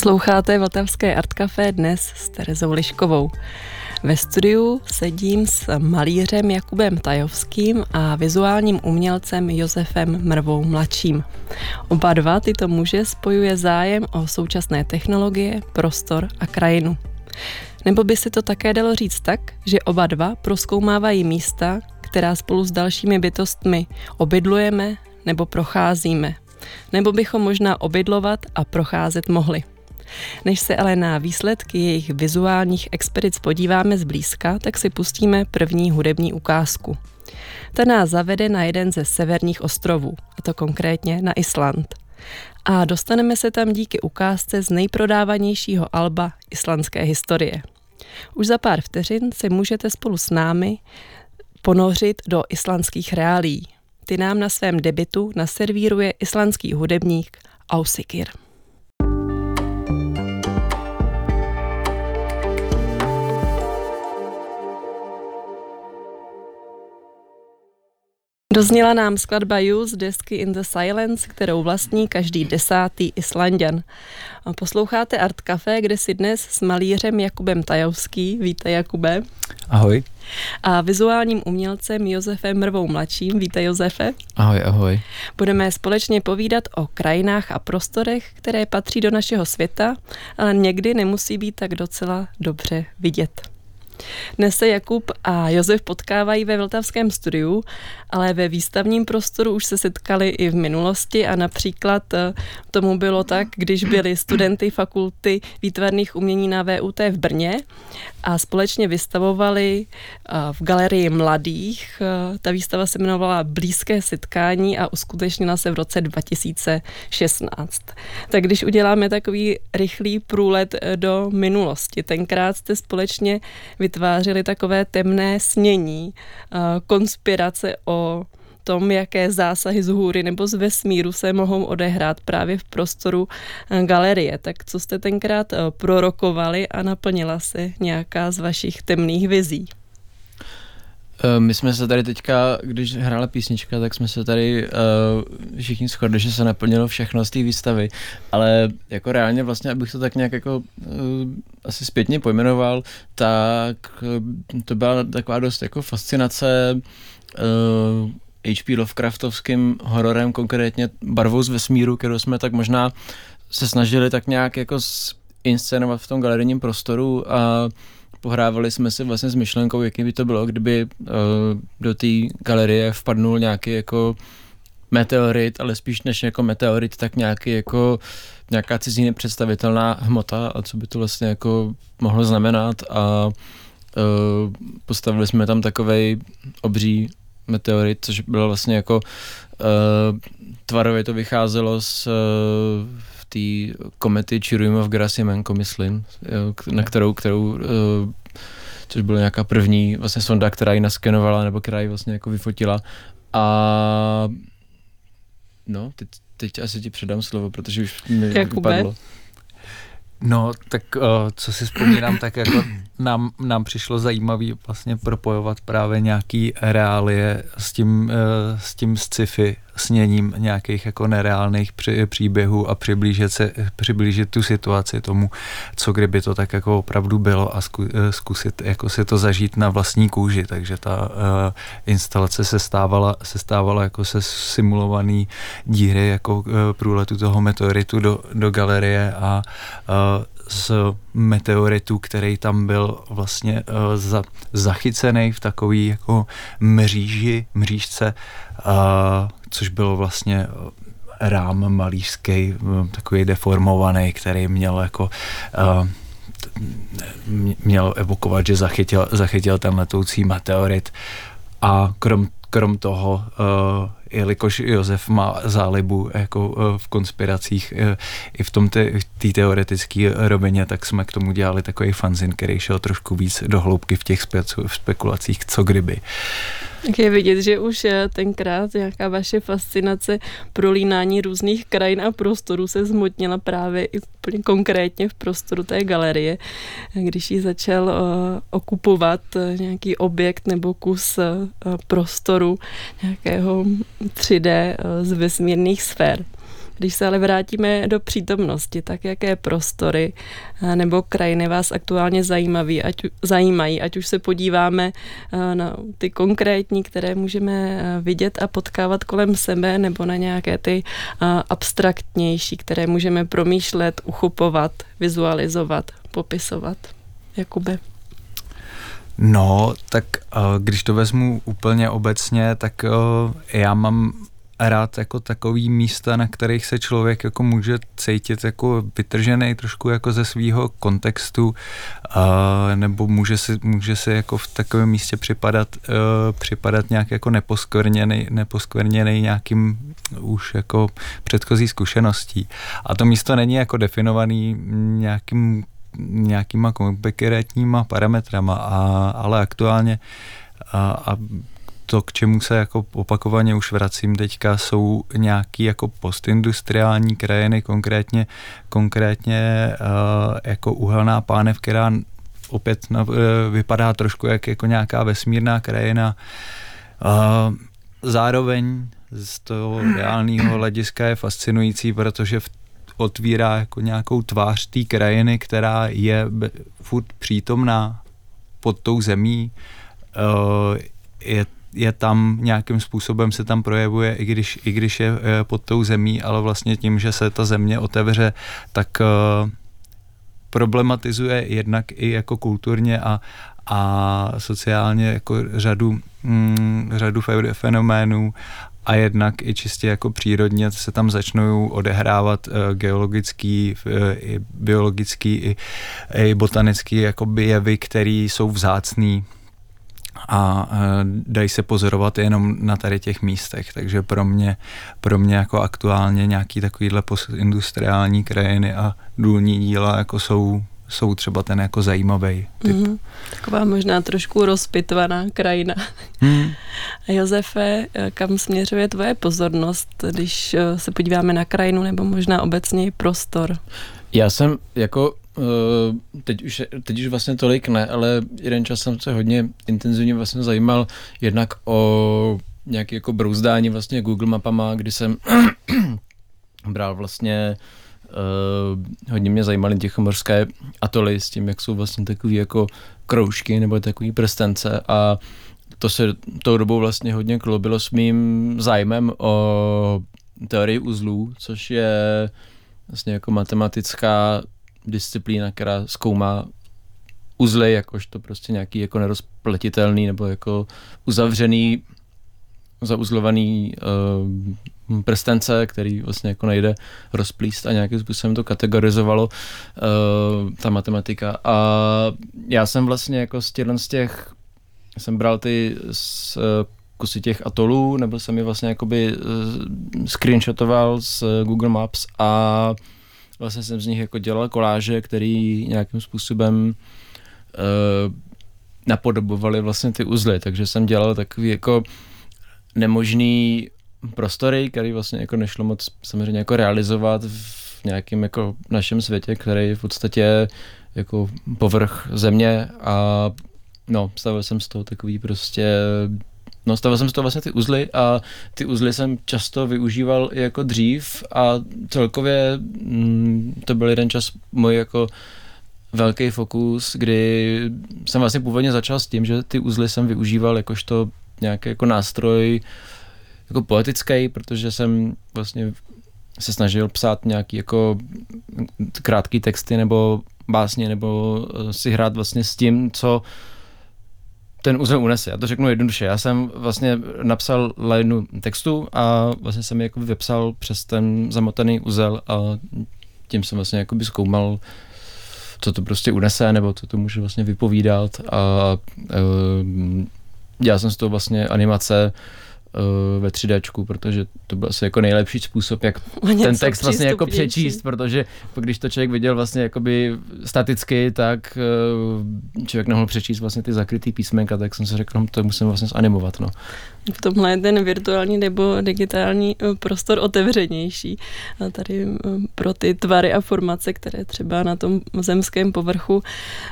Posloucháte Vltavské Art Café dnes s Terezou Liškovou. Ve studiu sedím s malířem Jakubem Tajovským a vizuálním umělcem Josefem Mrvou mladším. Oba dva tyto muže spojuje zájem o současné technologie, prostor a krajinu. Nebo by se to také dalo říct tak, že oba dva proskoumávají místa, která spolu s dalšími bytostmi obydlujeme nebo procházíme. Nebo bychom možná obydlovat a procházet mohli. Než se ale na výsledky jejich vizuálních expedic podíváme zblízka, tak si pustíme první hudební ukázku. Ta nás zavede na jeden ze severních ostrovů, a to konkrétně na Island. A dostaneme se tam díky ukázce z nejprodávanějšího alba islandské historie. Už za pár vteřin se můžete spolu s námi ponořit do islandských reálí. Ty nám na svém debitu naservíruje islandský hudebník Ausikir. Dozněla nám skladba Use desky In the Silence, kterou vlastní každý desátý Islandian. Posloucháte Art Café, kde si dnes s malířem Jakubem Tajovský, víte Jakube. Ahoj. A vizuálním umělcem Josefem Mrvou mladším, víte Josefe. Ahoj, ahoj. Budeme společně povídat o krajinách a prostorech, které patří do našeho světa, ale někdy nemusí být tak docela dobře vidět. Dnes se Jakub a Josef potkávají ve Vltavském studiu, ale ve výstavním prostoru už se setkali i v minulosti a například eh, tomu bylo tak, když byli studenty fakulty výtvarných umění na VUT v Brně a společně vystavovali eh, v galerii mladých. Eh, ta výstava se jmenovala Blízké setkání a uskutečnila se v roce 2016. Tak když uděláme takový rychlý průlet do minulosti, tenkrát jste společně vytvářeli takové temné snění, konspirace o tom, jaké zásahy z hůry nebo z vesmíru se mohou odehrát právě v prostoru eh, galerie. Tak co jste tenkrát eh, prorokovali a naplnila se nějaká z vašich temných vizí? Eh, my jsme se tady teďka, když hrála písnička, tak jsme se tady uh, všichni shodli, že se naplnilo všechno z té výstavy, ale jako reálně vlastně, abych to tak nějak jako uh, asi zpětně pojmenoval, tak uh, to byla taková dost jako fascinace uh, H.P. Lovecraftovským hororem, konkrétně barvou z vesmíru, kterou jsme tak možná se snažili tak nějak jako inscenovat v tom galerijním prostoru a pohrávali jsme si vlastně s myšlenkou, jaký by to bylo, kdyby uh, do té galerie vpadnul nějaký jako meteorit, ale spíš než jako meteorit, tak nějaký jako nějaká cizí nepředstavitelná hmota a co by to vlastně jako mohlo znamenat a uh, postavili jsme tam takovej obří meteorit, což bylo vlastně jako uh, tvarově to vycházelo z uh, té komety Chiruyum of Gerasimenko, myslím, na kterou, kterou uh, což byla nějaká první vlastně sonda, která ji naskenovala nebo která ji vlastně jako vyfotila a no, teď, teď asi ti předám slovo, protože už mi Jakube? vypadlo. No, tak uh, co si vzpomínám, tak jako nám, nám přišlo zajímavý vlastně propojovat právě nějaký reálie s tím, uh, s tím sci-fi sněním nějakých jako nereálných při, příběhů a přiblížit, se, přiblížit tu situaci tomu, co kdyby to tak jako opravdu bylo a zku, eh, zkusit jako si to zažít na vlastní kůži, takže ta uh, instalace se stávala, se stávala jako se simulovaný díry jako uh, průletu toho meteoritu do, do galerie a uh, z meteoritu, který tam byl vlastně uh, za, zachycený v takový jako mříži, mřížce, uh, což bylo vlastně rám malířský, takový deformovaný, který měl jako uh, měl evokovat, že zachytil, zachytil ten letoucí meteorit a krom, krom toho jelikož Josef má zálibu jako v konspiracích i v tom té te, teoretické rovině, tak jsme k tomu dělali takový fanzin, který šel trošku víc do hloubky v těch spekulacích, co kdyby. Tak je vidět, že už eh, tenkrát nějaká vaše fascinace prolínání různých krajin a prostorů se zmotnila právě i konkrétně v prostoru té galerie, když ji začal uh, okupovat uh, nějaký objekt nebo kus prostoru nějakého 3D uh, z vesmírných sfér. Když se ale vrátíme do přítomnosti, tak jaké prostory nebo krajiny vás aktuálně zajímaví, ať, zajímají, ať už se podíváme na ty konkrétní, které můžeme vidět a potkávat kolem sebe, nebo na nějaké ty abstraktnější, které můžeme promýšlet, uchopovat, vizualizovat, popisovat. Jakube. No, tak když to vezmu úplně obecně, tak já mám rád jako takový místa, na kterých se člověk jako může cítit jako vytržený trošku jako ze svého kontextu, uh, nebo může si, může si jako v takovém místě připadat, uh, připadat nějak jako neposkvrněný, neposkvrněný nějakým už jako předchozí zkušeností. A to místo není jako definovaný nějakým nějakýma konkrétníma parametrama, a, ale aktuálně a, a to, k čemu se jako opakovaně už vracím teďka, jsou nějaký jako postindustriální krajiny, konkrétně, konkrétně uh, jako uhelná pánev, která opět na, uh, vypadá trošku jak jako nějaká vesmírná krajina. Uh, zároveň z toho reálného hlediska je fascinující, protože v otvírá jako nějakou tvář té krajiny, která je furt přítomná pod tou zemí. Je je tam nějakým způsobem se tam projevuje, i když, i když je pod tou zemí, ale vlastně tím, že se ta země otevře, tak uh, problematizuje jednak i jako kulturně a, a sociálně jako řadu, mm, řadu fenoménů a jednak i čistě jako přírodně se tam začnou odehrávat uh, geologický, i biologický, i, i botanický jakoby jevy, které jsou vzácný a dají se pozorovat jenom na tady těch místech, takže pro mě, pro mě jako aktuálně nějaký takovýhle industriální krajiny a důlní díla jako jsou jsou třeba ten jako zajímavý typ. Mm, taková možná trošku rozpitvaná krajina. Mm. A Josefe, kam směřuje tvoje pozornost, když eh, se podíváme na krajinu nebo možná obecně prostor? Já jsem jako teď už, teď už vlastně tolik ne, ale jeden čas jsem se hodně intenzivně vlastně zajímal jednak o nějaké jako brouzdání vlastně Google mapama, kdy jsem bral vlastně uh, hodně mě zajímaly tichomorské atoly s tím, jak jsou vlastně takový jako kroužky nebo takový prstence a to se tou dobou vlastně hodně klobilo s mým zájmem o teorii uzlů, což je vlastně jako matematická disciplína, která zkoumá uzly, jakožto prostě nějaký jako nerozpletitelný nebo jako uzavřený, zauzlovaný uh, prstence, který vlastně jako nejde rozplíst a nějakým způsobem to kategorizovalo uh, ta matematika. A já jsem vlastně jako z těch, z těch jsem bral ty z, uh, kusy těch atolů, nebo jsem je vlastně jakoby uh, screenshotoval z Google Maps a vlastně jsem z nich jako dělal koláže, který nějakým způsobem uh, napodobovali vlastně ty uzly, takže jsem dělal takový jako nemožný prostory, který vlastně jako nešlo moc samozřejmě jako realizovat v nějakém jako našem světě, který v podstatě jako povrch země. A no, stavil jsem z toho takový prostě No, stavil jsem z toho vlastně ty uzly a ty uzly jsem často využíval i jako dřív a celkově mm, to byl jeden čas můj jako velký fokus, kdy jsem vlastně původně začal s tím, že ty uzly jsem využíval jakožto nějaký jako nástroj jako poetický, protože jsem vlastně se snažil psát nějaký jako krátký texty nebo básně, nebo si hrát vlastně s tím, co ten uzel unese. Já to řeknu jednoduše. Já jsem vlastně napsal lineu textu a vlastně jsem ji jako vypsal přes ten zamotaný uzel a tím jsem vlastně jako by zkoumal, co to prostě unese, nebo co to může vlastně vypovídat a uh, dělal jsem z toho vlastně animace, ve 3D, protože to byl asi jako nejlepší způsob, jak ten text vlastně jako přečíst, protože když to člověk viděl vlastně jakoby staticky, tak uh, člověk nemohl přečíst vlastně ty zakrytý písmenka, tak jsem si řekl, no, to musím vlastně zanimovat. No. V tomhle je ten virtuální nebo digitální eh, prostor otevřenější. A tady pro ty tvary a formace, které třeba na tom zemském povrchu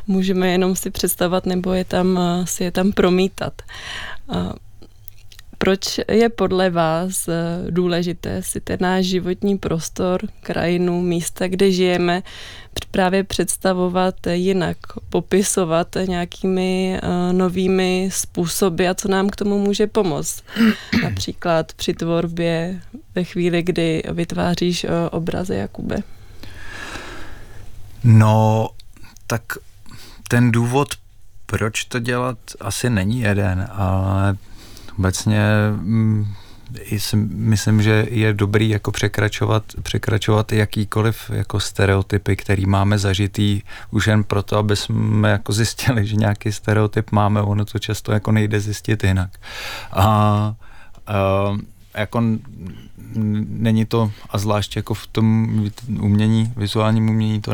můžeme jenom si představovat nebo je tam, si je tam promítat. A Proč je podle vás eh, důležité si ten náš životní prostor, krajinu, místa, kde žijeme, právě představovat jinak, popisovat nějakými uh, novými způsoby a co nám k tomu může pomoct. Například při tvorbě ve chvíli, kdy vytváříš obrazy Jakube. No, tak ten důvod, proč to dělat, asi není jeden, ale obecně mm, myslím, že je dobrý jako překračovat, překračovat jakýkoliv jako stereotypy, který máme zažitý, už jen proto, aby jsme jako zjistili, že nějaký stereotyp máme, ono to často jako nejde zjistit jinak. A, a jako není to, a zvláště jako v tom umění, vizuálním umění, to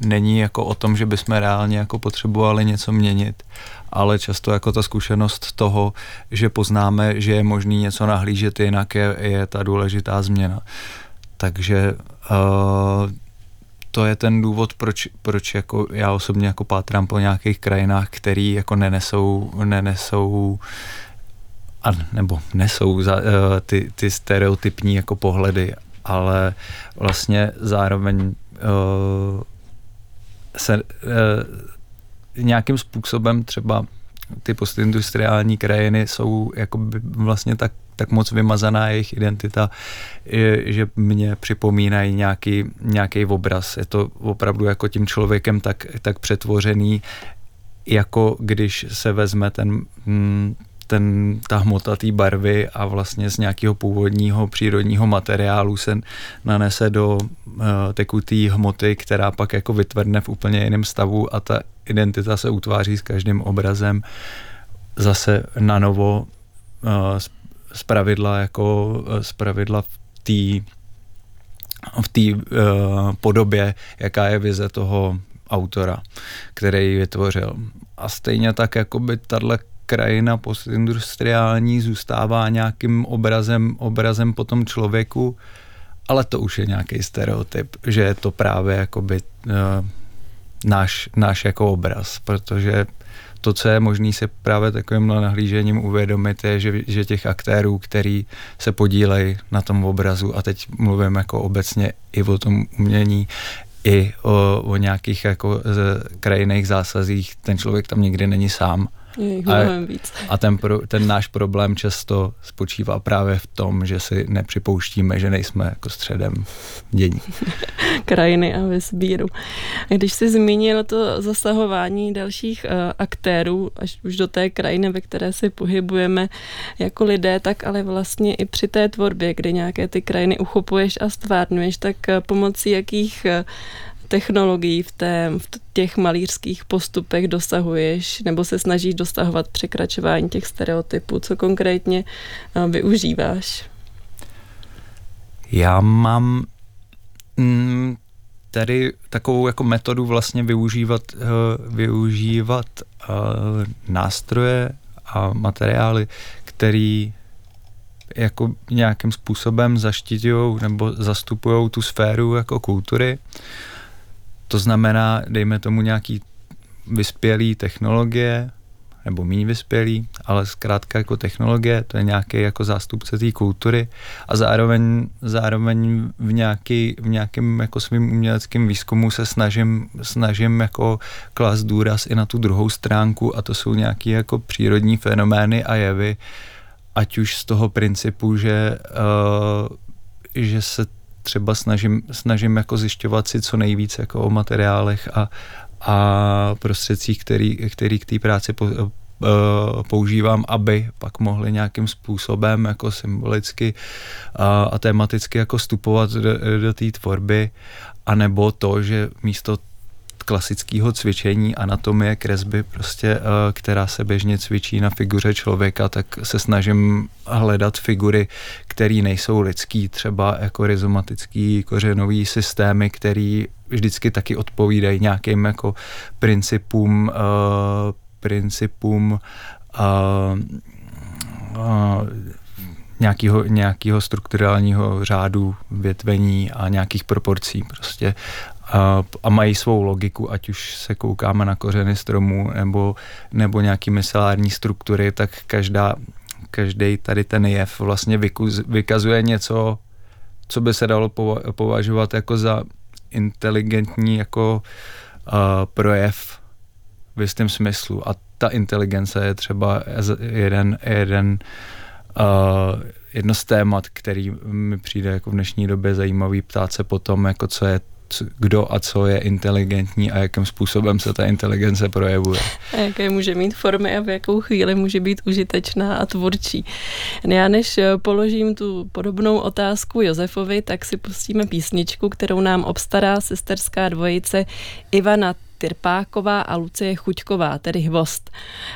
není jako o tom, že bychom reálně jako potřebovali něco měnit, ale často jako ta zkušenost toho, že poznáme, že je možný něco nahlížet jinak, je, je ta důležitá změna. Takže uh, to je ten důvod, proč, proč jako já osobně jako pátrám po nějakých krajinách, který jako nenesou, nenesou a nebo nesou za, uh, ty, ty stereotypní jako pohledy, ale vlastně zároveň uh, se uh, nějakým způsobem třeba ty postindustriální krajiny jsou jako vlastně tak, tak moc vymazaná jejich identita, že mě připomínají nějaký, nějaký obraz. Je to opravdu jako tím člověkem tak, tak přetvořený, jako když se vezme ten, mm, ten, ta hmota té barvy a vlastně z nějakého původního přírodního materiálu se nanese do uh, tekuté hmoty, která pak jako vytvrdne v úplně jiném stavu a ta identita se utváří s každým obrazem zase na novo uh, z pravidla jako uh, z pravidla v té v té uh, podobě, jaká je vize toho autora, který ji vytvořil. A stejně tak, jako by tahle krajina postindustriální zůstává nějakým obrazem, obrazem po tom člověku, ale to už je nějaký stereotyp, že je to právě jakoby uh, náš, náš jako obraz, protože to, co je možné si právě takovým nahlížením uvědomit, je, že, že těch aktérů, který se podílejí na tom obrazu, a teď mluvím jako obecně i o tom umění, i o, o nějakých jako krajinných zásazích, ten člověk tam nikdy není sám a, víc. a ten, pro, ten náš problém často spočívá právě v tom, že si nepřipouštíme, že nejsme jako středem dění. Krajiny a vesmíru. Když jsi zmínil to zasahování dalších uh, aktérů, až už do té krajiny, ve které se pohybujeme jako lidé, tak ale vlastně i při té tvorbě, kdy nějaké ty krajiny uchopuješ a stvárňuješ, tak uh, pomocí jakých uh, technologií v, té, v těch malířských postupech dosahuješ nebo se snažíš dosahovat překračování těch stereotypů? Co konkrétně eh, využíváš? Já mám mm, tady takovou jako metodu vlastně využívat, uh, využívat uh, nástroje a materiály, který jako nějakým způsobem zaštiťují nebo zastupují tu sféru jako kultury. Uh, to znamená, dejme tomu nějaký vyspělý technologie, nebo méně vyspělý, ale zkrátka jako technologie, to je nějaký jako zástupce té kultury a zároveň, zároveň v, nějaký, v nějakém jako svým uměleckém výzkumu se snažím, snažím jako klást důraz i na tu druhou stránku a to jsou nějaké jako přírodní fenomény a jevy, ať už z toho principu, že, uh, že se třeba snažím, snažím jako zjišťovat si co nejvíc jako o materiálech a, a prostředcích, který, který k té práci po, uh, používám, aby pak mohli nějakým způsobem jako symbolicky a, a tematicky jako vstupovat do, do té tvorby, anebo to, že místo klasického cvičení anatomie kresby, prostě, eh, která se běžně cvičí na figuře člověka, tak se snažím hledat figury, které nejsou lidský, třeba jako rizomatický kořenový systémy, který vždycky taky odpovídají nějakým jako principům, uh, principům uh, nějakého, nějakého strukturálního řádu větvení a nějakých proporcí prostě a, mají svou logiku, ať už se koukáme na kořeny stromů nebo, nebo nějaký micelární struktury, tak každá, každý tady ten jev vlastně vykazuje něco, co by se dalo považovat jako za inteligentní jako uh, projev v jistém smyslu. A ta inteligence je třeba jeden, jeden uh, jedno z témat, který mi přijde jako v dnešní době zajímavý ptát se potom, jako co je kdo a co je inteligentní a jakým způsobem se ta inteligence projevuje. A jaké může mít formy a v jakou chvíli může být užitečná a tvůrčí. Já než eh, položím tu podobnou otázku Josefovi, tak si pustíme písničku, kterou nám obstará sesterská dvojice Ivana Tyrpáková a Lucie Chuťková, tedy Hvost.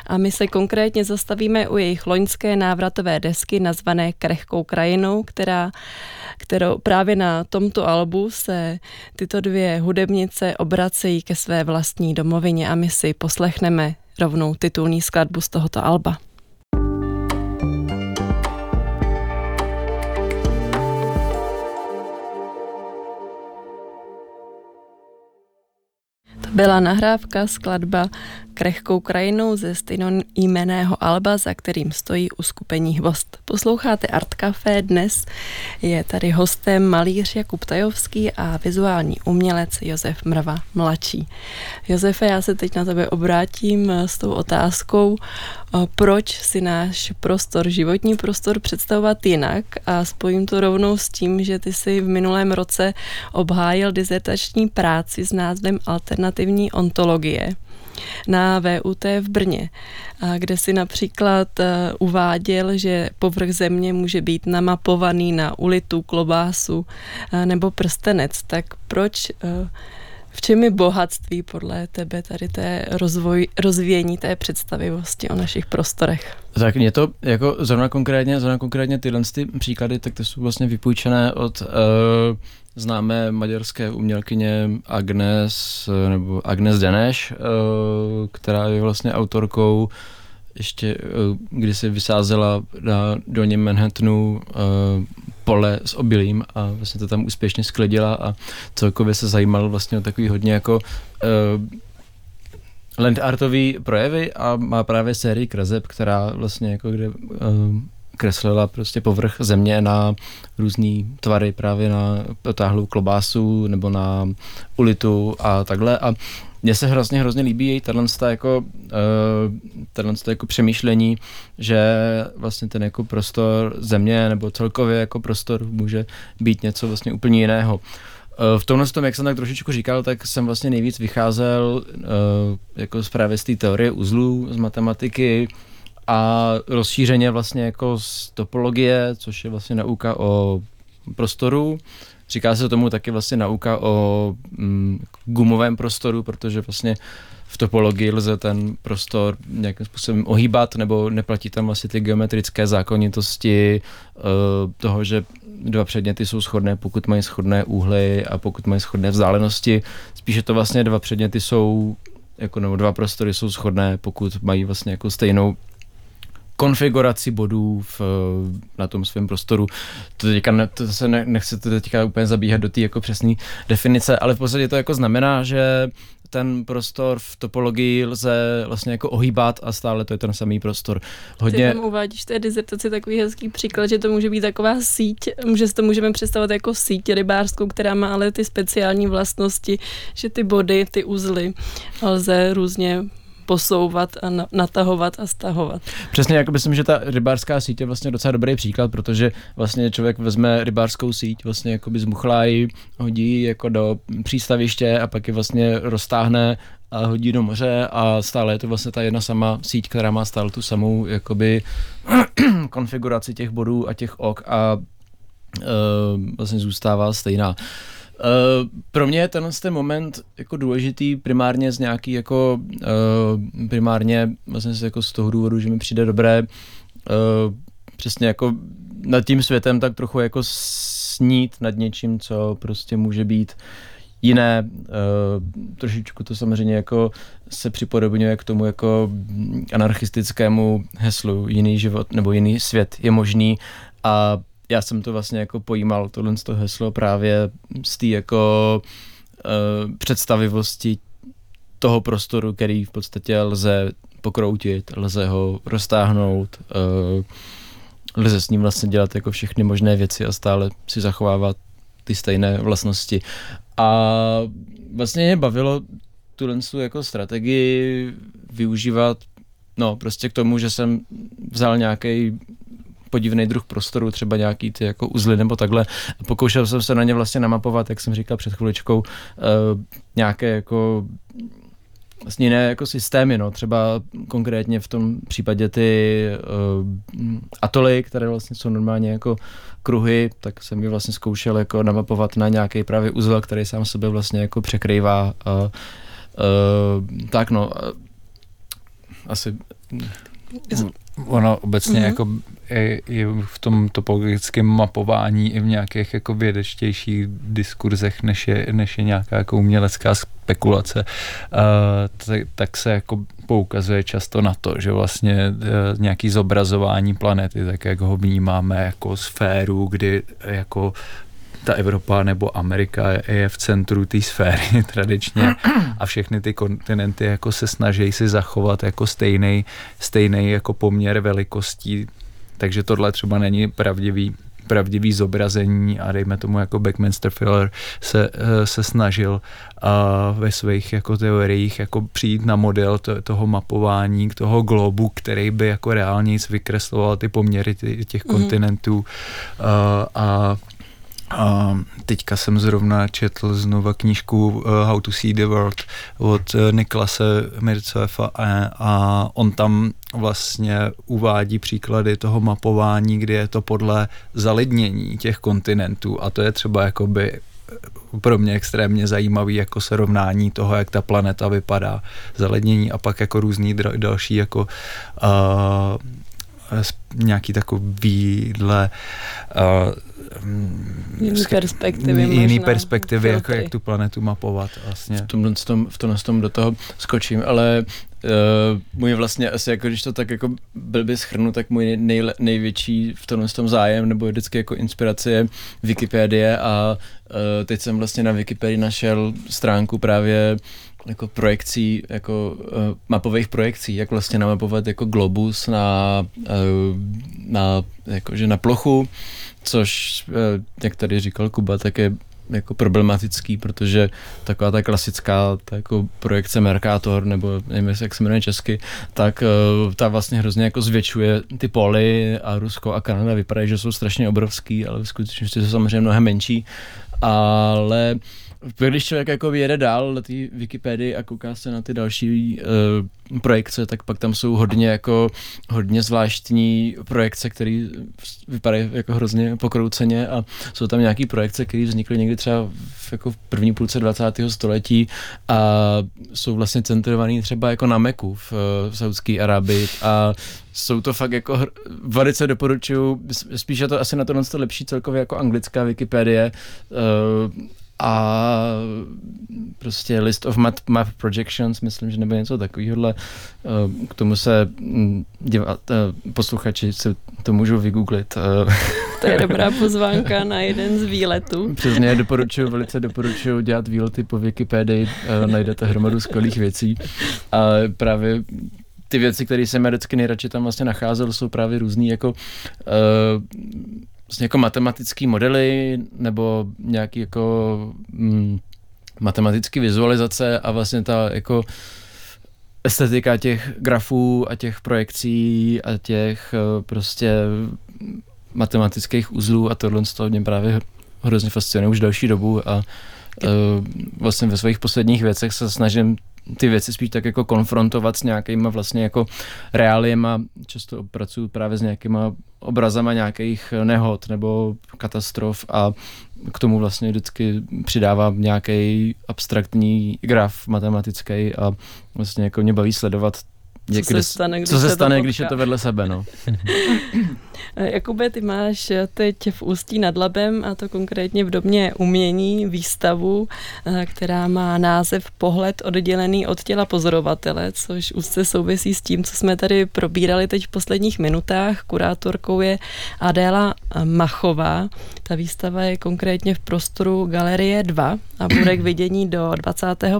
A my se konkrétně zastavíme u jejich loňské návratové desky nazvané Krehkou krajinou, která, kterou právě na tomto albu se tyto dvě hudebnice obracejí ke své vlastní domovině a my si poslechneme rovnou titulní skladbu z tohoto alba. Byla nahrávka skladba krehkou krajinou ze stejnojmeného alba, za kterým stojí uskupení Hvost. Posloucháte Art Café dnes. Je tady hostem malíř Jakub Tajovský a vizuální umělec Josef Mrva mladší. Josefe, já se teď na tebe obrátím s tou otázkou, proč si náš prostor, životní prostor představovat jinak a spojím to rovnou s tím, že ty si v minulém roce obhájil dizertační práci s názvem Alternativní ontologie na VUT v Brně, kde si například e, uváděl, že povrch země může být namapovaný na ulitu, klobásu e, nebo prstenec. Tak proč e, v čem je bohatství podle tebe tady té rozvoj, rozvíjení té představivosti o našich prostorech? Tak mě to jako zrovna konkrétně, zrovna konkrétně tyhle ty příklady, tak to jsou vlastně vypůjčené od uh, známé maďarské umělkyně Agnes, nebo Agnes Deneš, uh, která je vlastně autorkou ještě, uh, kdy se vysázela na dolním Manhattanu pole s obilím a vlastně to tam úspěšně sklidila a celkově se zajímal vlastně o takový hodně jako land artový projevy a má právě sérii kreseb, která vlastně jako kde kreslila prostě povrch země na různý tvary, právě na potáhlou klobásu nebo na ulitu a takhle a mně se hrozně, hrozně líbí její tato jako, uh, jako přemýšlení, že vlastně ten jako prostor země nebo celkově jako prostor může být něco vlastně úplně jiného. Uh, v tomhle tom, jak jsem tak trošičku říkal, tak jsem vlastně nejvíc vycházel uh, jako z právě z té teorie uzlů, z matematiky a rozšířeně vlastně jako z topologie, což je vlastně nauka o prostoru, Říká se tomu taky vlastně nauka o mm, gumovém prostoru, protože vlastně v topologii lze ten prostor nějakým způsobem ohýbat, nebo neplatí tam vlastně ty geometrické zákonitosti uh, toho, že dva předměty jsou shodné, pokud mají shodné úhly a pokud mají shodné vzdálenosti. Spíše to vlastně dva předměty jsou jako nebo dva prostory jsou shodné, pokud mají vlastně jako stejnou konfiguraci bodů v, na tom svém prostoru. To, teďka ne, to se ne, nechci to teďka úplně zabíhat do té jako přesné definice, ale v podstatě to jako znamená, že ten prostor v topologii lze vlastně jako ohýbat a stále to je ten samý prostor. Hodně... Ty tam uvádíš té dizertaci takový hezký příklad, že to může být taková síť, že to můžeme představit jako síť rybářskou, která má ale ty speciální vlastnosti, že ty body, ty uzly lze různě posouvat a natahovat a stahovat. Přesně, jako myslím, že ta rybářská síť je vlastně docela dobrý příklad, protože vlastně člověk vezme rybářskou síť, vlastně jako by zmuchlá hodí jako do přístaviště a pak je vlastně roztáhne a hodí do moře a stále je to vlastně ta jedna sama síť, která má stále tu samou jakoby konfiguraci těch bodů a těch ok a uh, vlastně zůstává stejná. Uh, pro mě je tenhle ten moment jako důležitý primárně z nějaký jako uh, primárně vlastně jako z toho důvodu, že mi přijde dobré uh, přesně jako nad tím světem tak trochu jako snít nad něčím, co prostě může být jiné, uh, trošičku to samozřejmě jako se připodobňuje k tomu jako anarchistickému heslu jiný život nebo jiný svět je možný a já jsem to vlastně jako pojímal, tohle toho heslo právě z té jako uh, představivosti toho prostoru, který v podstatě lze pokroutit, lze ho roztáhnout, uh, lze s ním vlastně dělat jako všechny možné věci a stále si zachovávat ty stejné vlastnosti. A vlastně mě bavilo tuhle jako strategii využívat no prostě k tomu, že jsem vzal nějaký podivný druh prostoru, třeba nějaký ty jako uzly nebo takhle. Pokoušel jsem se na ně vlastně namapovat, jak jsem říkal před chviličkou, uh, nějaké jako vlastně jiné jako systémy, no, třeba konkrétně v tom případě ty uh, atoly, které vlastně jsou normálně jako kruhy, tak jsem je vlastně zkoušel jako namapovat na nějaký právě uzel, který sám sebe vlastně jako překrývá. Uh, uh, tak no, asi Ono obecně mm-hmm. jako i, i v tom topologickém mapování i v nějakých jako vědečtějších diskurzech, než je, než je nějaká jako umělecká spekulace, uh, tak, tak se jako poukazuje často na to, že vlastně uh, nějaký zobrazování planety, tak jak ho vnímáme jako sféru, kdy jako ta Evropa nebo Amerika je v centru té sféry tradičně a všechny ty kontinenty jako se snaží si zachovat jako stejný, stejný jako poměr velikostí, takže tohle třeba není pravdivý pravdivý zobrazení a dejme tomu jako Backminster Filler se, eh, se snažil a ve svých jako teoriích jako přijít na model to, toho mapování, toho globu, který by jako reálně vykresloval ty poměry těch mm. kontinentů a, a a teďka jsem zrovna četl znova knížku uh, How to See the World od uh, Niklase Mircoefa a, a on tam vlastně uvádí příklady toho mapování, kdy je to podle zalidnění těch kontinentů. A to je třeba jakoby eh, pro mě extrémně zajímavý jako srovnání toho, jak ta planeta vypadá, zalednění a pak jako různý další jako uh, nějaký takovýhle uh, jiný perspektivy. Jiný perspektivy, jako jak tu planetu mapovat vlastně. V tomhle tom, v tomhle tom do toho skočím, ale uh, můj vlastně asi jako, když to tak jako blbě schrnu, tak můj nejle, největší v tomhle tom zájem nebo vždycky jako inspirace je Wikipedie a uh, teď jsem vlastně na Wikipedii našel stránku právě jako projekcí, jako uh, mapových projekcí, jak vlastně namapovat jako globus na, uh, na, jakože na plochu, což, uh, jak tady říkal Kuba, tak je jako problematický, protože taková ta klasická ta jako projekce Mercator, nebo nevím, jak se jmenuje česky, tak uh, ta vlastně hrozně jako zvětšuje ty poly a Rusko a Kanada vypadají, že jsou strašně obrovský, ale v skutečnosti jsou samozřejmě mnohem menší, ale uh, když člověk jako jede dál na té Wikipedii a kouká se na ty další uh, projekce, tak pak tam jsou hodně jako hodně zvláštní projekce, které vypadají jako hrozně pokrouceně a jsou tam nějaký projekce, které vznikly někdy třeba v, jako v první půlce 20. století a jsou vlastně centrované třeba jako na Meku v, v Saudské Arabii a jsou to fakt jako, velice doporučuju, spíš je to asi na to lepší celkově jako anglická Wikipedie, uh, a prostě list of map, map projections, myslím, že nebo něco takového. Eh, k tomu se mm, děvat, eh, posluchači se to můžou vygooglit. Eh. To je dobrá pozvánka na jeden z výletů. Přesně, doporučuji, velice doporučuji dělat výlety po Wikipedii, najdete hromadu skvělých věcí. A právě ty věci, které jsem vždycky nejradši tam vlastně nacházel, jsou právě různý jako uh, vlastně jako matematické modely nebo nějaký jako mm, matematické vizualizace a vlastně ta jako estetika těch grafů a těch projekcí a těch eh, prostě matematických uzlů a tohle z toho mě právě hrozně fascinuje už další dobu a uh, vlastně ve svých posledních věcech se snažím ty věci spíš tak jako konfrontovat s nějakýma vlastně jako reáliema. Často pracuju právě s nějakýma obrazama nějakých nehod nebo katastrof a k tomu vlastně vždycky přidávám nějaký abstraktní graf matematický a vlastně jako mě baví sledovat co se stane, když, co se, stane, když je to vedle sebe, no. Jakube, ty máš teď v Ústí nad Labem, a to konkrétně v domě umění, výstavu, eh, která má název Pohled oddělený od těla pozorovatele, což úzce souvisí s tím, co jsme tady probírali teď v posledních minutách. Kurátorkou je Adéla Machová. Ta výstava je konkrétně v prostoru Galerie 2 a bude k vidění do 25.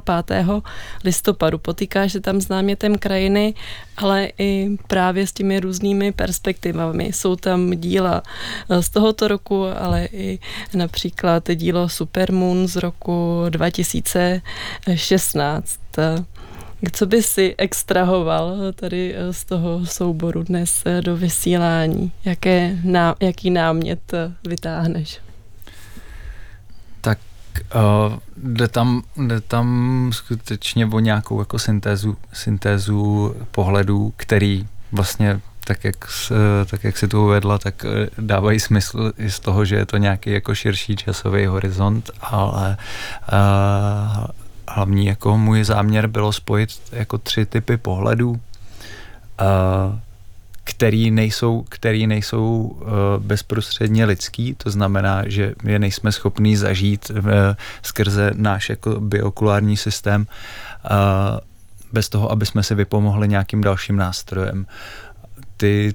listopadu. Potýká se tam s námětem krajiny, ale i právě s těmi různými perspektivami. Jsou tam díla z tohoto roku, ale i například dílo Supermoon z roku 2016. Co by si extrahoval tady eh, z toho souboru dnes eh, do vysílání? Jaké, ná, jaký námět eh, vytáhneš? Uh, jde, tam, jde tam skutečně o nějakou jako syntézu, syntézu pohledů, který vlastně tak jak, tak jak si to uvedla, tak dávají smysl i z toho, že je to nějaký jako širší časový horizont, ale uh, hlavní jako můj záměr bylo spojit jako tři typy pohledů, uh, který nejsou, který nejsou uh, bezprostředně lidský, to znamená, že je nejsme schopní zažít uh, skrze náš jako biokulární systém uh, bez toho, aby jsme si vypomohli nějakým dalším nástrojem. Ty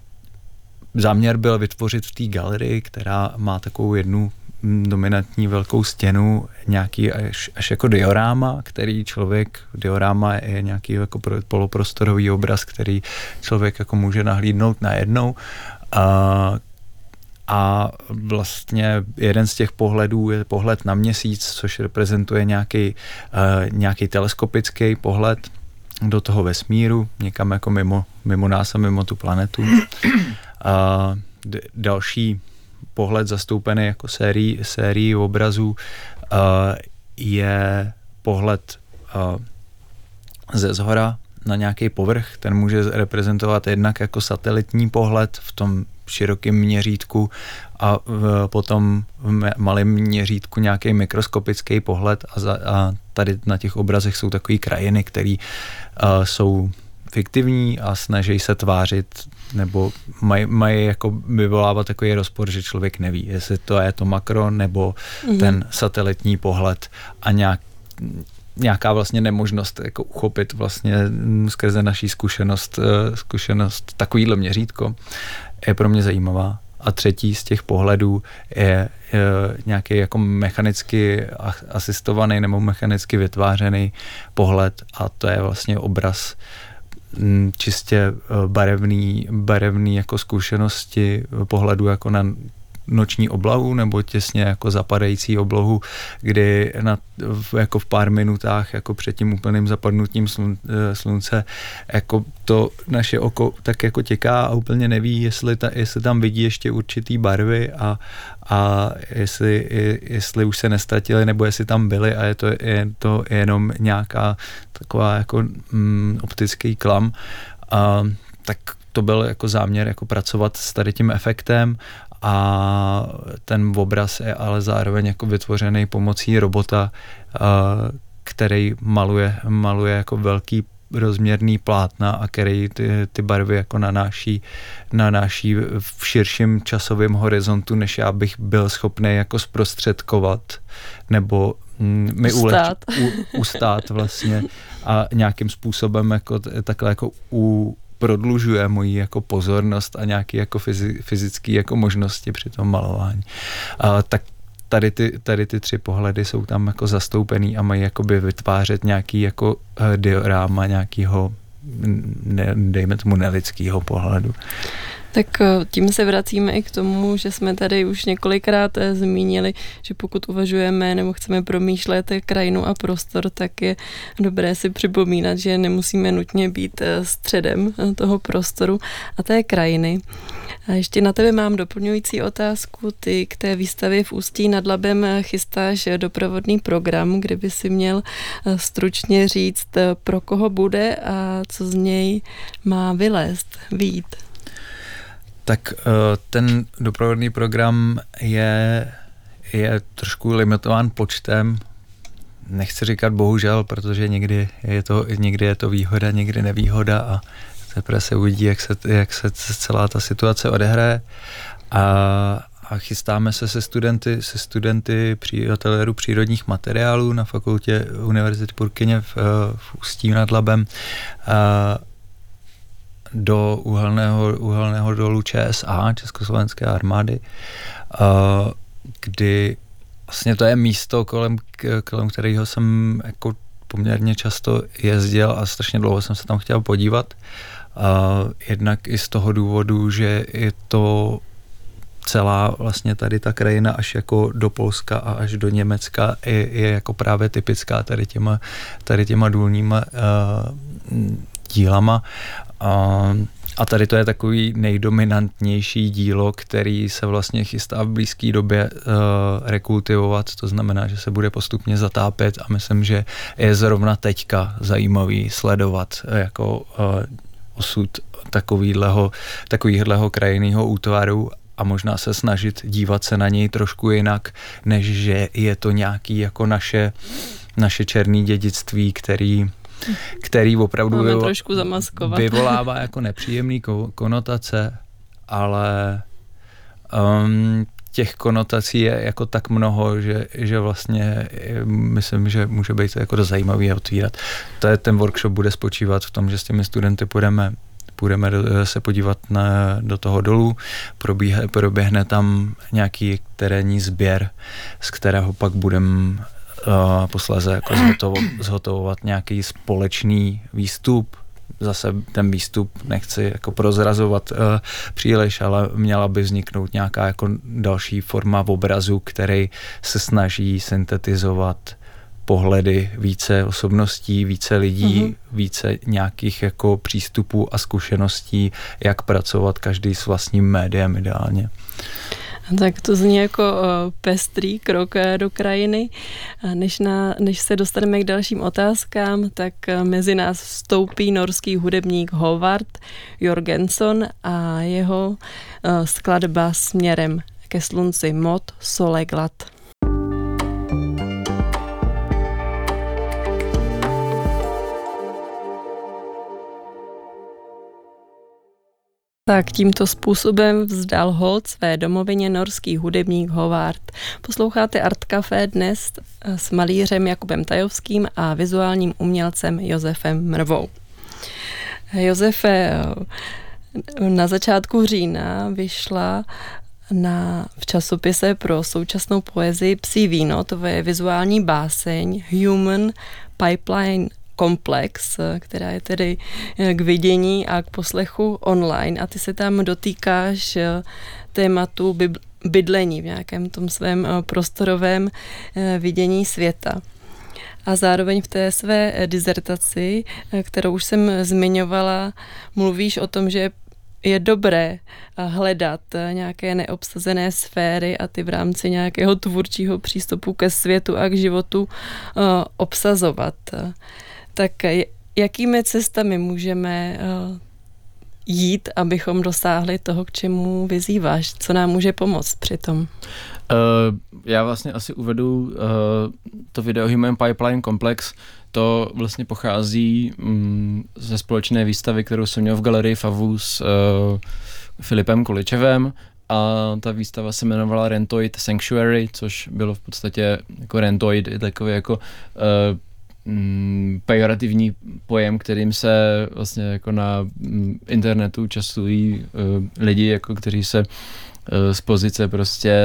záměr byl vytvořit v té galerii, která má takovou jednu dominantní velkou stěnu, nějaký až, až jako dioráma, který člověk, dioráma je nějaký jako poloprostorový obraz, který člověk jako může nahlídnout najednou. A, a vlastně jeden z těch pohledů je pohled na měsíc, což reprezentuje nějaký, uh, nějaký teleskopický pohled do toho vesmíru, někam jako mimo, mimo nás a mimo tu planetu. A d- další pohled zastoupený jako sérii, sérii obrazů uh, je pohled uh, ze zhora na nějaký povrch. Ten může reprezentovat jednak jako satelitní pohled v tom širokém měřítku a v, potom v malém měřítku nějaký mikroskopický pohled a, za, a tady na těch obrazech jsou takové krajiny, které uh, jsou fiktivní a snaží se tvářit nebo mají maj jako vyvolávat takový rozpor, že člověk neví, jestli to je to makro nebo mm-hmm. ten satelitní pohled a nějak nějaká vlastně nemožnost jako uchopit vlastně skrze naší zkušenost, eh, zkušenost takovýhle měřítko je pro mě zajímavá. A třetí z těch pohledů je, je nějaký jako mechanicky asistovaný nebo mechanicky vytvářený pohled a to je vlastně obraz Mm, čistě eh, barevný, barevný jako zkušenosti pohledu jako na noční oblahu nebo těsně jako zapadající oblohu, kdy na, jako v pár minutách jako před tím úplným zapadnutím slun, eh, slunce jako to naše oko tak jako těká a úplně neví, jestli, ta, jestli tam vidí ještě určitý barvy a, a jestli, jestli už se nestratili nebo jestli tam byli a je to, je to jenom nějaká taková jako mm, optický klam. A tak to byl jako záměr jako pracovat s tady tím efektem a ten obraz je ale zároveň jako vytvořený pomocí robota, který maluje, maluje jako velký rozměrný plátna a který ty, ty barvy jako nanáší, nanáší v širším časovém horizontu, než já bych byl schopný jako zprostředkovat nebo mm, mi ustát. Uleč, u, ustát vlastně a nějakým způsobem jako takhle jako u, prodlužuje moji jako pozornost a nějaké jako fyzické jako možnosti při tom malování. A, tak tady ty, tady ty tři pohledy jsou tam jako zastoupený a mají jakoby vytvářet nějaký jako uh, dioráma nějakého ne, dejme tomu nelidského pohledu. Tak eh, tím se vracíme i k tomu, že jsme tady už několikrát eh, zmínili, že pokud uvažujeme nebo chceme promýšlet krajinu a prostor, tak je dobré si připomínat, že nemusíme nutně být eh, středem toho prostoru a té krajiny. A ještě na tebe mám doplňující otázku. Ty k té výstavě v Ústí nad Labem chystáš doprovodný program, kde by si měl stručně říct, pro koho bude a co z něj má vylézt, výjít. Tak uh, ten doprovodný program je, je trošku limitován počtem. Nechci říkat bohužel, protože někdy je to, někdy je to výhoda, někdy nevýhoda a teprve se uvidí, jak se, jak se celá ta situace odehraje. A, a chystáme se se studenty, se studenty ateliéru přírodních materiálů na fakultě Univerzity Purkyně v, v Ústí nad Labem. A, do uhelného, uhelného dolu ČSA, Československé armády, kdy vlastně to je místo, kolem, kolem kterého jsem jako poměrně často jezdil a strašně dlouho jsem se tam chtěl podívat. Jednak i z toho důvodu, že je to celá vlastně tady ta krajina až jako do Polska a až do Německa je, je jako právě typická tady těma, tady těma důlníma uh, dílama. Uh, a tady to je takový nejdominantnější dílo, který se vlastně chystá v blízké době uh, rekultivovat, to znamená, že se bude postupně zatápět a myslím, že je zrovna teďka zajímavý sledovat uh, jako uh, osud takovýhleho, takovýhleho krajinného útvaru a možná se snažit dívat se na něj trošku jinak, než že je to nějaký jako naše, naše černé dědictví, který který opravdu Máme vyvo- trošku zamaskovat. vyvolává jako nepříjemný konotace, ale um, těch konotací je jako tak mnoho, že, že vlastně myslím, že může být jako zajímavý a otvírat. To je, ten workshop bude spočívat v tom, že s těmi studenty půjdeme půjdeme se podívat na, do toho dolů, probíhe, proběhne tam nějaký terénní sběr, z kterého pak budeme uh, posléze jako zhotovo, zhotovovat nějaký společný výstup, zase ten výstup nechci jako prozrazovat uh, příliš, ale měla by vzniknout nějaká jako další forma obrazu, který se snaží syntetizovat pohledy více osobností, více lidí, mm-hmm. více nějakých jako přístupů a zkušeností, jak pracovat každý s vlastním médiem ideálně. Tak to zní jako pestrý krok e, do krajiny. Než, na, než se dostaneme k dalším otázkám, tak e, mezi nás vstoupí norský hudebník Howard Jorgenson a jeho skladba směrem ke slunci Mod Soleglat. Tak tímto způsobem vzdal hold své domovině norský hudebník Howard. Posloucháte Art Café dnes s malířem Jakubem Tajovským a vizuálním umělcem Josefem Mrvou. Josefe, na začátku října vyšla na, v časopise pro současnou poezii Psí víno, to je vizuální báseň Human Pipeline komplex, která je tedy eh, k vidění a k poslechu online a ty se tam dotýkáš eh, tématu bydlení v nějakém tom svém eh, prostorovém vidění světa. A zároveň v té své dizertaci, kterou už jsem zmiňovala, mluvíš o tom, že je dobré hledat nějaké neobsazené sféry a ty v rámci nějakého tvůrčího přístupu ke světu a k životu obsazovat tak jakými cestami můžeme eh, jít, abychom dosáhli toho, k čemu vyzýváš? Co nám může pomoct při tom? Uh, já vlastně asi uvedu uh, to video Human Pipeline Complex. To vlastně pochází um, ze společné výstavy, kterou jsem měl v galerii Favu s Filipem Količevem a ta výstava se jmenovala Rentoid Sanctuary, což bylo v podstatě jako Rentoid, takový jako uh, mm, pejorativní pojem, kterým se vlastně jako na mm, internetu častují uh, lidi, jako kteří se uh, z pozice prostě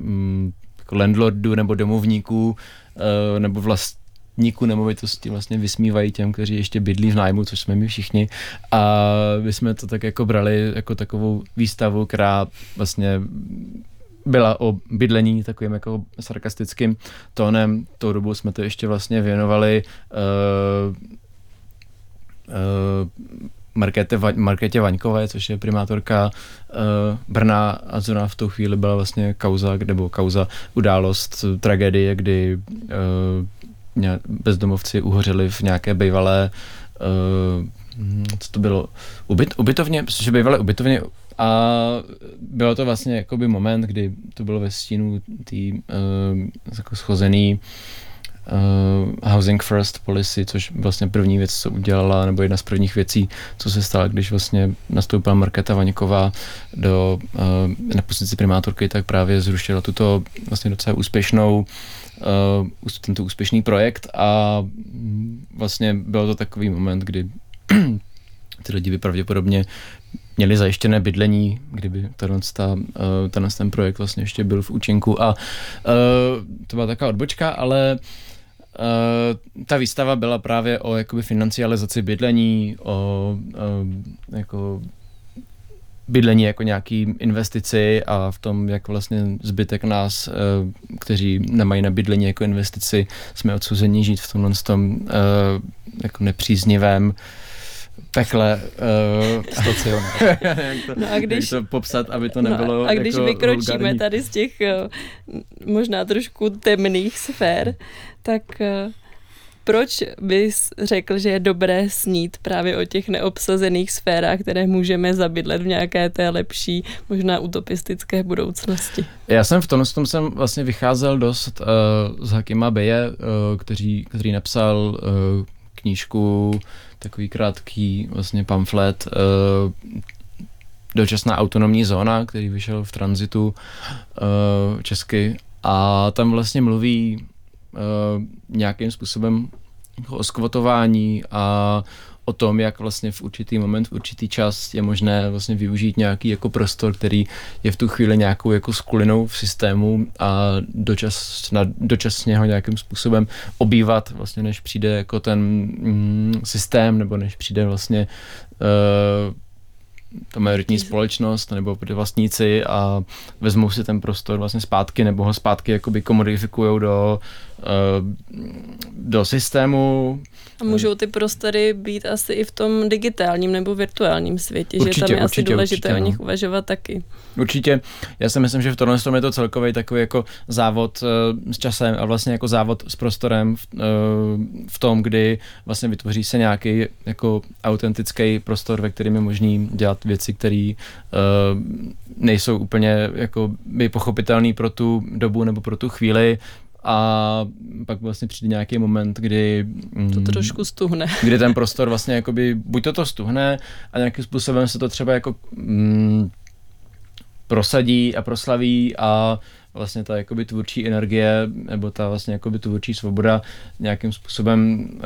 um, jako landlordů nebo domovníků uh, nebo vlastníků nemovitosti vlastně vysmívají těm, kteří ještě bydlí v nájmu, což jsme my všichni. A my jsme to tak jako brali jako takovou výstavu, která vlastně byla o bydlení takovým jako sarkastickým tónem. Tou dobu jsme to ještě vlastně věnovali uh, uh, Markétě Vaňkové, což je primátorka uh, Brna a zrovna v tu chvíli byla vlastně kauza, nebo kauza událost, tragédie, kdy uh, bezdomovci uhořeli v nějaké bývalé uh, co to bylo, ubyt, ubytovně, protože bývalé ubytovně a bylo to vlastně jakoby moment, kdy to bylo ve stínu té uh, jako schozený uh, Housing First Policy, což vlastně první věc, co udělala, nebo jedna z prvních věcí, co se stalo, když vlastně nastoupila Markéta Vaňková do, uh, na pozici primátorky, tak právě zrušila tuto vlastně docela úspěšnou uh, tento úspěšný projekt. A vlastně byl to takový moment, kdy ty lidi by pravděpodobně měli zajištěné bydlení, kdyby ta, tenhle ten projekt vlastně ještě byl v účinku. A to byla taková odbočka, ale Uh, ta výstava byla právě o jakoby financializaci bydlení, o jako bydlení jako nějaký investici a v tom, jak vlastně zbytek nás, kteří nemají na bydlení jako investici, jsme odsuzeni žít v tomhle tom jako nepříznivém pekle uh, no a když, to popsat, aby to nebylo no A když jako vykročíme vulgární. tady z těch uh, možná trošku temných sfér, tak uh, proč bys řekl, že je dobré snít právě o těch neobsazených sférách, které můžeme zabydlet v nějaké té lepší, možná utopistické budoucnosti? Já jsem v tom, tom jsem vlastně vycházel dost uh, z Hakima Beje, uh, který, který napsal uh, knížku, takový krátký vlastně pamflet uh, Dočasná autonomní zóna, který vyšel v tranzitu uh, česky. A tam vlastně mluví uh, nějakým způsobem o skvotování a o tom, jak vlastně v určitý moment, v určitý čas je možné vlastně využít nějaký jako prostor, který je v tu chvíli nějakou jako skulinou v systému a dočas, na, dočasně ho nějakým způsobem obývat, vlastně než přijde jako ten mm, systém, nebo než přijde vlastně uh, ta majoritní společnost nebo vlastníci a vezmou si ten prostor vlastně zpátky nebo ho zpátky jakoby komodifikují do, uh, do systému, a můžou ty prostory být asi i v tom digitálním nebo virtuálním světě, určitě, že tam je určitě, asi důležité určitě, o nich no. uvažovat taky. Určitě. Já si myslím, že v tomhle tom je to celkový takový jako závod uh, s časem a vlastně jako závod s prostorem v, uh, v tom, kdy vlastně vytvoří se nějaký jako autentický prostor, ve kterém je možný dělat věci, které nejsou úplně jako by pochopitelné pro tu dobu nebo pro tu chvíli, a pak vlastně přijde nějaký moment, kdy... Mm, to trošku stuhne. Kdy ten prostor vlastně jakoby, buď to to stuhne a nějakým způsobem se to třeba jako mm, prosadí a proslaví a vlastně ta jakoby tvůrčí energie nebo ta vlastně jakoby tvůrčí svoboda nějakým způsobem uh,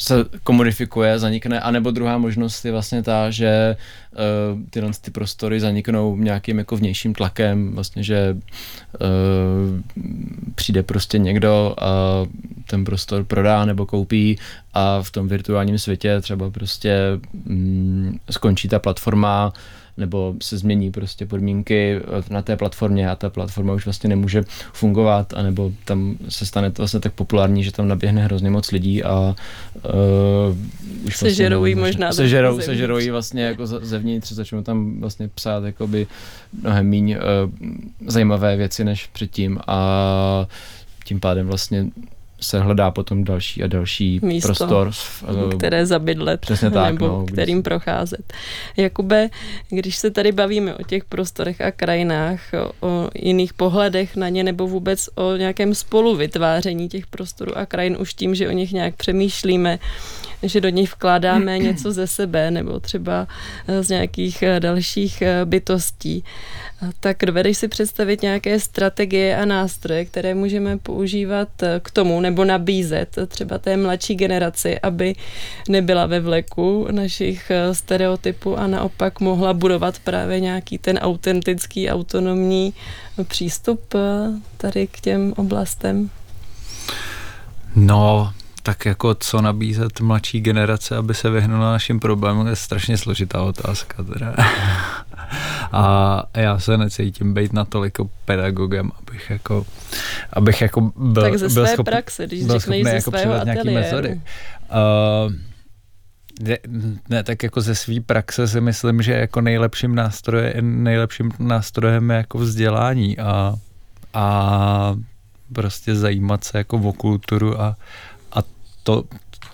se komodifikuje, zanikne, anebo druhá možnost je vlastně ta, že uh, tyhle ty prostory zaniknou nějakým jako vnějším tlakem, vlastně, že uh, přijde prostě někdo a ten prostor prodá nebo koupí a v tom virtuálním světě třeba prostě mm, skončí ta platforma, nebo se změní prostě podmínky na té platformě a ta platforma už vlastně nemůže fungovat, anebo tam se stane to vlastně tak populární, že tam naběhne hrozně moc lidí a uh, už vlastně sežerují možná sežerou, sežerují vlastně jako zevnitř, začnou tam vlastně psát jakoby mnohem méně uh, zajímavé věci než předtím a tím pádem vlastně se hledá potom další a další Místo, prostor. které zabydlet Přesně tak, nebo no, kterým procházet. Jakube, když se tady bavíme o těch prostorech a krajinách, o, o jiných pohledech na ně nebo vůbec o nějakém spoluvytváření těch prostorů a krajin už tím, že o nich nějak přemýšlíme, že do nich vkládáme něco ze sebe nebo třeba eh, z nějakých eh, dalších eh, bytostí, tak dovedeš si představit nějaké strategie a nástroje, které můžeme používat k tomu nebo nabízet třeba té mladší generaci, aby nebyla ve vleku našich stereotypů a naopak mohla budovat právě nějaký ten autentický, autonomní přístup tady k těm oblastem? No, tak jako co nabízet mladší generace, aby se vyhnula našim problémům, je strašně složitá otázka. Teda. A já se necítím být natolik pedagogem, abych jako, abych jako byl, tak ze byl své schop, praxe, když byl ze jako svého nějaký metody. Uh, ne, ne, tak jako ze své praxe si myslím, že jako nejlepším nástrojem, nejlepším nástrojem je jako vzdělání a, a prostě zajímat se jako o kulturu a, to,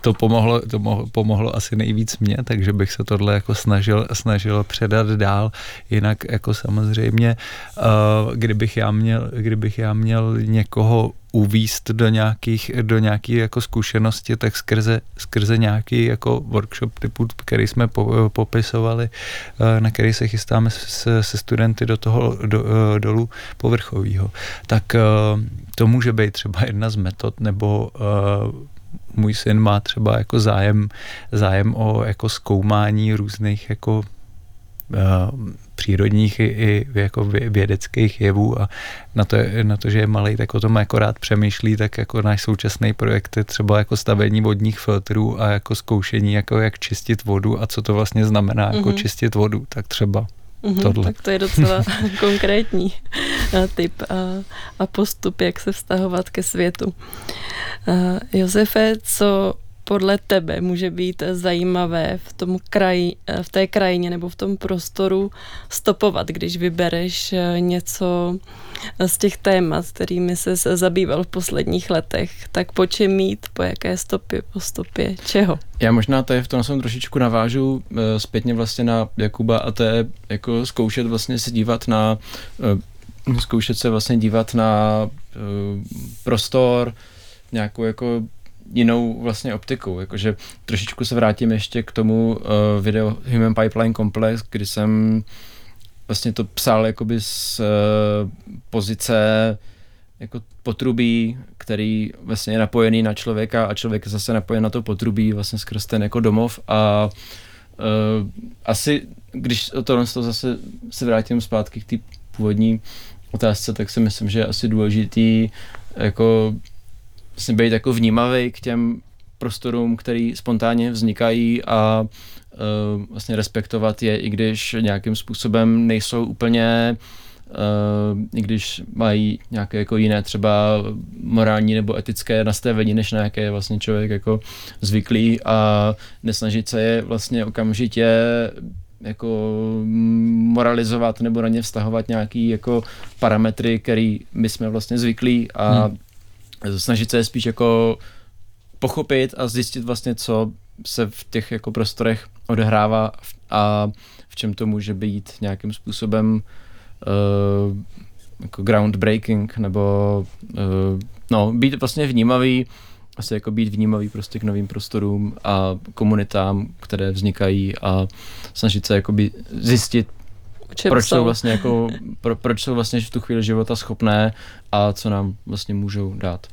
to pomohlo, to mohlo, pomohlo asi nejvíc mě, takže bych se tohle jako snažil, snažil předat dál. Jinak jako samozřejmě, uh, kdybych já měl, kdybych já měl někoho uvíst do nějakých, do nějaký jako zkušenosti, tak skrze, skrze nějaký jako workshop typu, který jsme po, popisovali, uh, na který se chystáme se, se studenty do toho do, dolů povrchového. Tak to může být třeba jedna z metod, nebo můj syn má třeba jako zájem, zájem o jako zkoumání různých jako uh, přírodních i, i jako vědeckých jevů a na to, na to, že je malý, tak o tom jako rád přemýšlí, tak jako náš současný projekt je třeba jako stavení vodních filtrů a jako zkoušení, jako jak čistit vodu a co to vlastně znamená jako mm-hmm. čistit vodu, tak třeba Mm-hmm, tohle. Tak to je docela konkrétní uh, typ a, a postup, jak se vztahovat ke světu. Uh, Josefe, co podle tebe může být zajímavé v, tom kraji, v té krajině nebo v tom prostoru stopovat, když vybereš eh, něco z těch témat, kterými se zabýval v posledních letech, tak po čem mít, po jaké stopě, po stopě, čeho? Já možná tady v tom jsem trošičku navážu eh, zpětně vlastně na Jakuba a to je jako zkoušet vlastně se dívat na eh, zkoušet se vlastně dívat na prostor, nějakou jako jinou vlastně optikou, jakože trošičku se vrátím ještě k tomu uh, video Human Pipeline Complex, kdy jsem vlastně to psal jakoby z uh, pozice jako potrubí, který vlastně je napojený na člověka a člověk je zase napojen na to potrubí vlastně skrz ten jako domov a uh, asi, když tohle to zase se vrátím zpátky k té původní otázce, tak si myslím, že je asi důležitý jako vlastně být jako vnímavý k těm prostorům, který spontánně vznikají a uh, vlastně respektovat je, i když nějakým způsobem nejsou úplně Uh, i když mají nějaké jako jiné třeba morální nebo etické nastavení, než na jaké je vlastně člověk jako zvyklý a nesnažit se je vlastně okamžitě jako moralizovat nebo na ně vztahovat nějaký jako parametry, který my jsme vlastně zvyklí a hmm snažit se je spíš jako pochopit a zjistit vlastně, co se v těch jako prostorech odehrává a v čem to může být nějakým způsobem uh, jako groundbreaking, nebo uh, no, být vlastně vnímavý, asi jako být vnímavý prostě k novým prostorům a komunitám, které vznikají a snažit se jakoby zjistit, proč jsou? jsou vlastně jako, pro, proč jsou vlastně v tu chvíli života schopné a co nám vlastně můžou dát.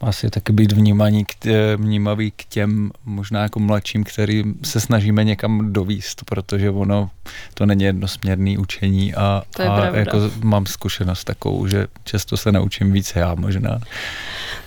Asi taky být vnímaný k tě, vnímavý k těm možná jako mladším, který se snažíme někam dovíst, protože ono to není jednosměrný učení a, a jako mám zkušenost takovou, že často se naučím víc já možná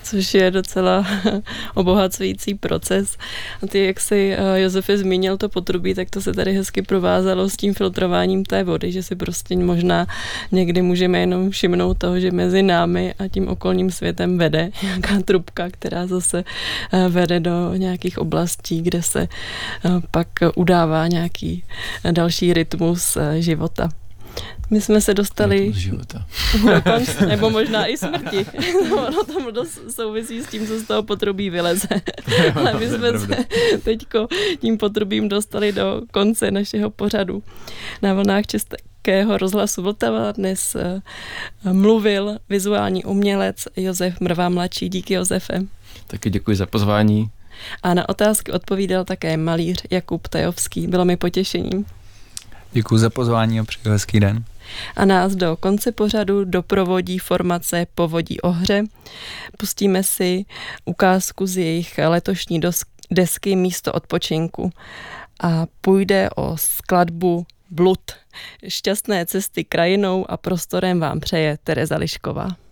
což je docela obohacující proces. A ty, jak si eh, Josefe zmínil to potrubí, tak to se tady hezky provázalo s tím filtrováním té vody, že si prostě možná někdy můžeme jenom všimnout toho, že mezi námi a tím okolním světem vede nějaká trubka, která zase eh, vede do nějakých oblastí, kde se eh, pak udává nějaký další rytmus života. My jsme se dostali života. konce, nebo možná i smrti. ono tam dost souvisí s tím, co z toho potrubí vyleze. Ale my jsme se teďko tím potrubím dostali do konce našeho pořadu. Na vlnách Českého rozhlasu Vltava dnes eh, mluvil vizuální umělec Josef Mrvá mladší. Díky Josefe. Taky děkuji za pozvání. A na otázky odpovídal také malíř Jakub Tajovský. Bylo mi potěšením. Děkuji za pozvání a přeji hezký den. A nás do konce pořadu doprovodí formace Povodí o hře. Pustíme si ukázku z jejich letošní desky Místo odpočinku a půjde o skladbu Blud. Šťastné cesty krajinou a prostorem vám přeje Tereza Lišková.